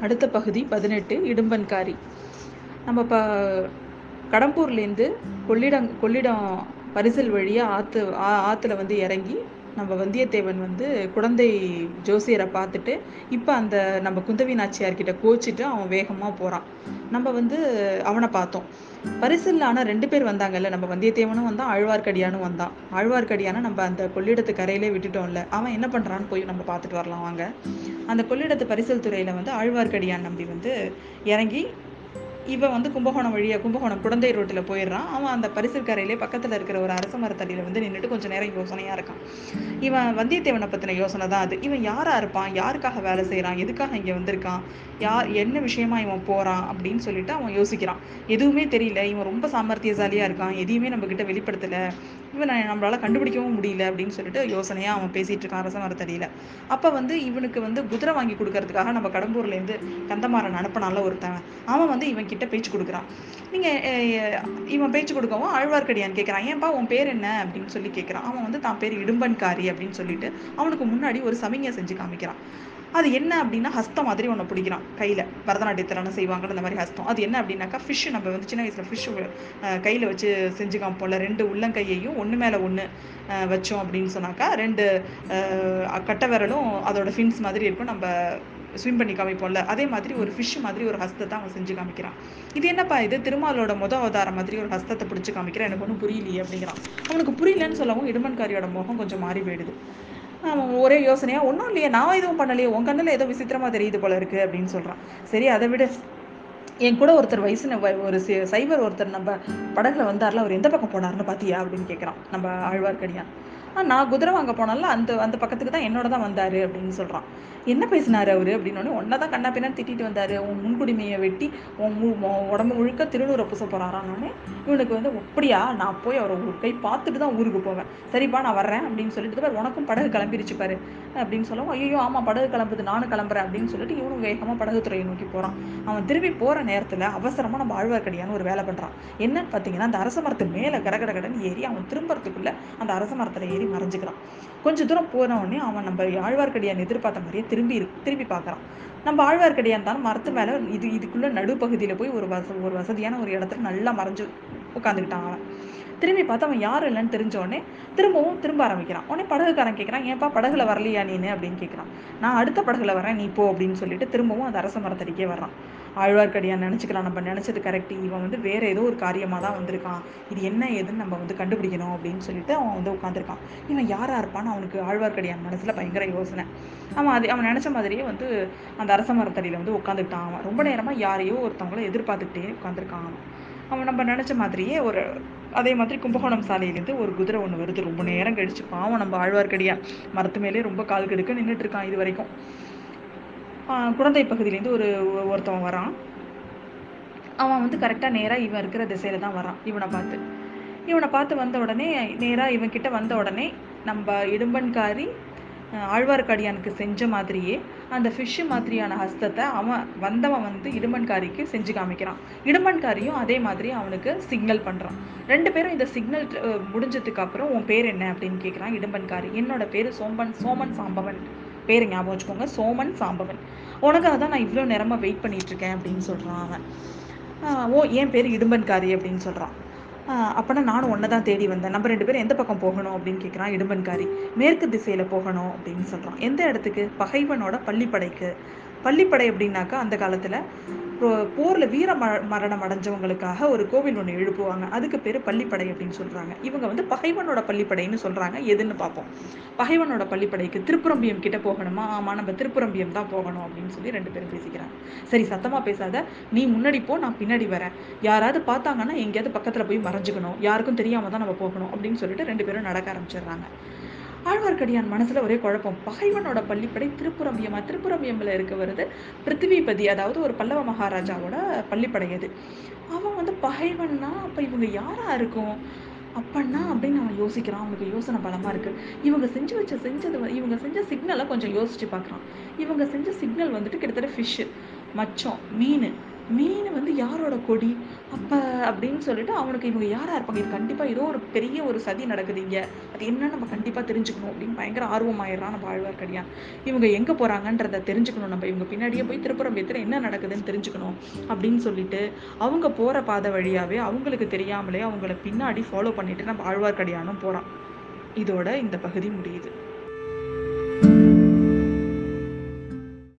அடுத்த பகுதி பதினெட்டு இடும்பன்காரி. நம்ம இப்போ கடம்பூர்லேருந்து கொள்ளிடம் கொள்ளிடம் பரிசல் வழியாக ஆற்று ஆ ஆற்றுல வந்து இறங்கி நம்ம வந்தியத்தேவன் வந்து குழந்தை ஜோசியரை பார்த்துட்டு இப்போ அந்த நம்ம குந்தவி நாச்சியார்கிட்ட கோச்சிட்டு அவன் வேகமாக போகிறான் நம்ம வந்து அவனை பார்த்தோம். பரிசில் ஆனால் ரெண்டு பேர் வந்தாங்கல்ல நம்ம வந்தியத்தேவனும் வந்தான் ஆழ்வார்க்கடியானும் வந்தான். ஆழ்வார்க்கடியானை நம்ம அந்த கொள்ளிடத்து கரையிலே விட்டுட்டோம்ல அவன் என்ன பண்ணுறான்னு போய் நம்ம பார்த்துட்டு வரலாம் வாங்க. அந்த கொள்ளிடத்து பரிசல் துறையில் வந்து ஆழ்வார்க்கடியான் நம்பி வந்து இறங்கி இவன் வந்து கும்பகோணம் வழியாக கும்பகோணம் குடந்தை ரோட்டில் போயிடுறான். அவன் அந்த பரிசல் பக்கத்தில் இருக்கிற ஒரு அரச மரத்தடியில் வந்து நின்றுட்டு கொஞ்சம் நேரம் யோசனையாக இருக்கான். இவன் வந்தியத்தேவனை பற்றின யோசனை தான் அது. இவன் யாராக இருப்பான்? யாருக்காக வேலை செய்கிறான் எதுக்காக இங்கே வந்திருக்கான்? யார் என்ன விஷயமா இவன் போகிறான் அப்படின்னு சொல்லிட்டு அவன் யோசிக்கிறான். எதுவுமே தெரியல. இவன் ரொம்ப சாமர்த்தியசாலியாக இருக்கான். எதையுமே நம்மக்கிட்ட வெளிப்படுத்தலை. இவனை நம்மளால கண்டுபிடிக்கவும் முடியல அப்படின்னு சொல்லிட்டு யோசனையாக அவன் பேசிகிட்டு இருக்கான். அரச மரத்தடியில் அப்போ வந்து இவனுக்கு வந்து குதிரை வாங்கி கொடுக்கறதுக்காக நம்ம கடம்பூர்லேருந்து கந்தமாறன் அனுப்பினால ஒருத்தன். அவன் வந்து இவன் கிட்ட பேச்சு கொடுக்குறான். நீங்கள் இவன் பேச்சு கொடுக்கவும் ஆழ்வார்க்கடியான் கேட்குறான் ஏன்பா உன் பேர் என்ன? அப்படின்னு சொல்லி கேட்குறான் அவன் வந்து தான் பேர் இடும்பன்காரி அப்படின்னு சொல்லிட்டு அவனுக்கு முன்னாடி ஒரு சமிங்கை செஞ்சு காமிக்கிறான். அது என்ன அப்படின்னா ஹஸ்தம் மாதிரி ஒன்று பிடிக்கிறான். கையில் பரதநாட்டியத்தில் செய்வாங்கன்னு அந்த மாதிரி ஹஸ்தம். அது என்ன அப்படின்னாக்கா ஃபிஷ் நம்ம வந்து சின்ன வயசில் ஃபிஷ் கையில் வச்சு செஞ்சு காமிப்போம்ல ரெண்டு உள்ளங்கையையும் ஒன்று மேலே ஒன்று வச்சோம் அப்படின்னு சொன்னாக்கா ரெண்டு கட்டை விரலும் அதோட ஃபின்ஸ் மாதிரி இருக்கும். நம்ம ஸ்விம் பண்ணி காமிப்போம்ல. அதே மாதிரி ஒரு ஃபிஷ் மாதிரி ஒரு ஹஸ்தத்தை அவன் செஞ்சு காமிக்கிறான். இது என்னப்பா இது? திருமாலோட முத அவதாரம் மாதிரி ஒரு ஹஸ்தத்தை பிடிச்சி காமிக்கிறான் எனக்கு ஒன்றும் புரியலையே அப்படிங்கிறான். அவனுக்கு புரியலன்னு சொல்லவும் இடுமன்காரியோட முகம் கொஞ்சம் மாறி போயிடுது. ஒரே யோசனையா ஒன்றும் இல்லையே நான் எதுவும் பண்ணலையே உன் கண்ணில் ஏதோ விசித்திரமா தெரியுது போல இருக்கு அப்படின்னு சொல்றான். சரி அதை விட. என் கூட ஒருத்தர் வயசு ஒரு சைவர் ஒருத்தர் நம்ம படகுல வந்தார்ல அவர் எந்த பக்கம் போனார்னு பாத்தியா அப்படின்னு கேட்குறான் நம்ம ஆழ்வார்க்கடியான். நான் குதிரை வாங்க போனால அந்த அந்த பக்கத்துக்கு தான் என்னோட தான் வந்தாரு அப்படின்னு சொல்றான். என்ன பேசினாரு அவரு அப்படின்னு ஒன்றை தான் கண்ணா பின்னா திட்டிட்டு வந்தாரு. உன் முன்குடிமையை வெட்டி உன் உடம்பு முழுக்க திருநூறை பூச போறாரானோடனே இவனுக்கு வந்து அப்படியா? நான் போய் அவரை ஒரு கை பார்த்துட்டு தான் ஊருக்கு போவேன். சரிப்பா நான் வர்றேன். அப்படின்னு சொல்லிட்டு பாரு உனக்கும் படகு கிளம்பிருச்சு பாரு. அப்படின்னு சொல்லவும் ஐயோ ஆமா படகு கிளம்புது. நானும் கிளம்புறேன். அப்படின்னு சொல்லிட்டு இவனும் வேகமா படகு துறையை நோக்கி போறான். அவன் திரும்பி போற நேரத்துல அவசரமா நம்ம ஆழ்வார்க்கடியான ஒரு வேலை பண்றான். என்னன்னு பாத்தீங்கன்னா அந்த அரச மரத்து மேல கடகட கடன் ஏறி அவன் திரும்புறதுக்குள்ளே அந்த அரச மரத்துல ஏறி மறைஞ்சுக்கிறான். கொஞ்ச தூரம் போன உடனே அவன் நம்ம ஆழ்வார்க்கடியான் எதிர்பார்த்த மாதிரியே திரும்பி திரும்பி பார்க்குறான். நம்ம ஆழ்வார்க்கடியான் தான் மரத்து மேல இது இதுக்குள்ள நடுப்பகுதியில் போய் ஒரு வச ஒரு வசதியான ஒரு இடத்துல நல்லா மறைஞ்சு உட்காந்துக்கிட்டான் அவன். திரும்பி பார்த்து அவன் யாரும் இல்லைன்னு தெரிஞ்சோடனே திரும்பவும் திரும்ப ஆரம்பிக்கிறான். உடனே படகுக்காரன் கேட்குறான் ஏன்ப்பா படகுல வரலையா நீனு? அப்படின்னு கேட்குறான் நான் அடுத்த படகுல வரேன் நீ போ அப்படின்னு சொல்லிட்டு திரும்பவும் அந்த அரச மரத்தடிக்கே வர்றான். ஆழ்வார்க்கடியான் நினச்சிக்கலாம் நம்ம நினச்சது கரெக்ட் இவன் வந்து வேற ஏதோ ஒரு காரியமாக தான் வந்திருக்கான். இது என்ன ஏதுன்னு நம்ம வந்து கண்டுபிடிக்கணும் அப்படின்னு சொல்லிட்டு அவன் வந்து உட்காந்துருக்கான் இவன் யாரா இருப்பான்னு அவனுக்கு ஆழ்வார்க்கடியான் மனசில் பயங்கர யோசனை. அவன் அது அவன் நினச்ச மாதிரியே வந்து அந்த அரச மரத்தடியில் வந்து உட்காந்துக்கிட்டான் அவன். ரொம்ப நேரமாக யாரையோ ஒருத்தவங்கள எதிர்பார்த்துக்கிட்டே உட்காந்துருக்கான் அவன். அவன் நம்ம நினச்ச மாதிரியே ஒரு அதே மாதிரி கும்பகோணம் சாலையிலேருந்து ஒரு குதிரை ஒன்று வருது. ரொம்ப நேரம் கழிச்சு பாவம் நம்ம ஆழ்வார்க்கடியா. மரத்து மேலே ரொம்ப கால் கெடுக்க நின்றுட்டு இருக்கான் இது வரைக்கும். குழந்தை பகுதியிலேருந்து ஒரு ஒருத்தவன் வரான். அவன் வந்து கரெக்டாக நேராக இவன் இருக்கிற திசையில தான் வரான். இவனை பார்த்து. இவனை பார்த்து வந்த உடனே நேராக இவன் கிட்ட வந்த உடனே நம்ம இடும்பன்காரி ஆழ்வார்க்கடியானுக்கு செஞ்ச மாதிரியே அந்த ஃபிஷ்ஷு மாதிரியான ஹஸ்தத்தை அவன் வந்தவன் வந்து இடுமன்காரிக்கு செஞ்சு காமிக்கிறான். இடுமன்காரியும் அதே மாதிரி அவனுக்கு சிக்னல் பண்ணுறான் ரெண்டு பேரும் இந்த சிக்னல் முடிஞ்சதுக்கு அப்புறம் உன் பேர் என்ன? அப்படின்னு கேட்குறான் இடும்பன்காரி என்னோட பேர் சோம்பன் சோமன் சாம்பவன். பேர் ஞாபகம் வச்சுக்கோங்க சோமன் சாம்பவன். உனக்காக தான் நான் இவ்வளோ நேரமாக வெயிட் பண்ணிட்டு இருக்கேன் அப்படின்னு சொல்கிறான் அவன். ஓ என் பேர் இடும்பன்காரி அப்படின்னு சொல்கிறான் அப்போனா நானும் ஒன்றை தான் தேடி வந்தேன். நம்ம ரெண்டு பேரும் எந்த பக்கம் போகணும் அப்படின்னு கேட்குறான் இடும்பன்காரி. மேற்கு திசையில் போகணும் அப்படின்னு சொல்கிறான் எந்த இடத்துக்கு? பகைவனோட பள்ளிப்படைக்கு. பள்ளிப்படை அப்படின்னாக்கா அந்த காலத்தில் போரில் வீர ம மரணம் அடைஞ்சவங்களுக்காக ஒரு கோவில் ஒன்று எழுப்புவாங்க. அதுக்கு பேர் பள்ளிப்படை அப்படின்னு சொல்கிறாங்க இவங்க வந்து பகைவனோட பள்ளிப்படைன்னு சொல்கிறாங்க எதுன்னு பார்ப்போம். பகைவனோட பள்ளிப்படைக்கு திருப்புரம்பியம் கிட்ட போகணுமா? ஆமாம் நம்ம திருப்புரம்பியம் தான் போகணும் அப்படின்னு சொல்லி ரெண்டு பேரும் பேசிக்கிறாங்க. சரி சத்தமாக பேசாத. நீ முன்னாடி போ நான் பின்னாடி வரேன். யாராவது பார்த்தாங்கன்னா எங்கேயாவது பக்கத்தில் போய் மறைஞ்சுக்கணும். யாருக்கும் தெரியாமல் தான் நம்ம போகணும் அப்படின்னு சொல்லிட்டு ரெண்டு பேரும் நடக்க ஆரம்பிச்சிடுறாங்க. ஆழ்வார்க்கடியான் மனசுல ஒரே குழப்பம். பகைவனோட பள்ளிப்படை திருப்புரம்பியமா திருப்புரம்பியம்ல இருக்க வருது பிருத்திவிபதி அதாவது ஒரு பல்லவ மகாராஜாவோட பள்ளிப்படை அது. அவன் வந்து பகைவன்னா அப்ப இவங்க யாரா இருக்கும்? அப்பன்னா அப்படின்னு அவன் யோசிக்கிறான். அவனுக்கு யோசனை பலமா இருக்கு. இவங்க செஞ்சு வச்ச செஞ்சது இவங்க செஞ்ச சிக்னலை கொஞ்சம் யோசிச்சு பார்க்குறான். இவங்க செஞ்ச சிக்னல் வந்துட்டு கிட்டத்தட்ட ஃபிஷ்ஷு மச்சம் மீன் மீன் வந்து யாரோட கொடி? அப்போ அப்படின்னு சொல்லிட்டு அவனுக்கு இவங்க யாரா இருப்பாங்க? இது கண்டிப்பாக ஏதோ ஒரு பெரிய ஒரு சதி நடக்குது இங்க. அது என்னன்னு நம்ம கண்டிப்பாக தெரிஞ்சுக்கணும் அப்படின்னு பயங்கர ஆர்வமாயிடுறான் நம்ம ஆழ்வார்க்கடியான். இவங்க எங்கே போகிறாங்கன்றத தெரிஞ்சுக்கணும் நம்ம. இவங்க பின்னாடியே போய் திருப்புறம்பயத்தில் என்ன நடக்குதுன்னு தெரிஞ்சுக்கணும் அப்படின்னு சொல்லிட்டு அவங்க போகிற பாதை வழியாகவே அவங்களுக்கு தெரியாமலே அவங்கள பின்னாடி ஃபாலோ பண்ணிட்டு நம்ம ஆழ்வார்க்கடியானும் போகிறான் இதோட இந்த பகுதி முடியுது.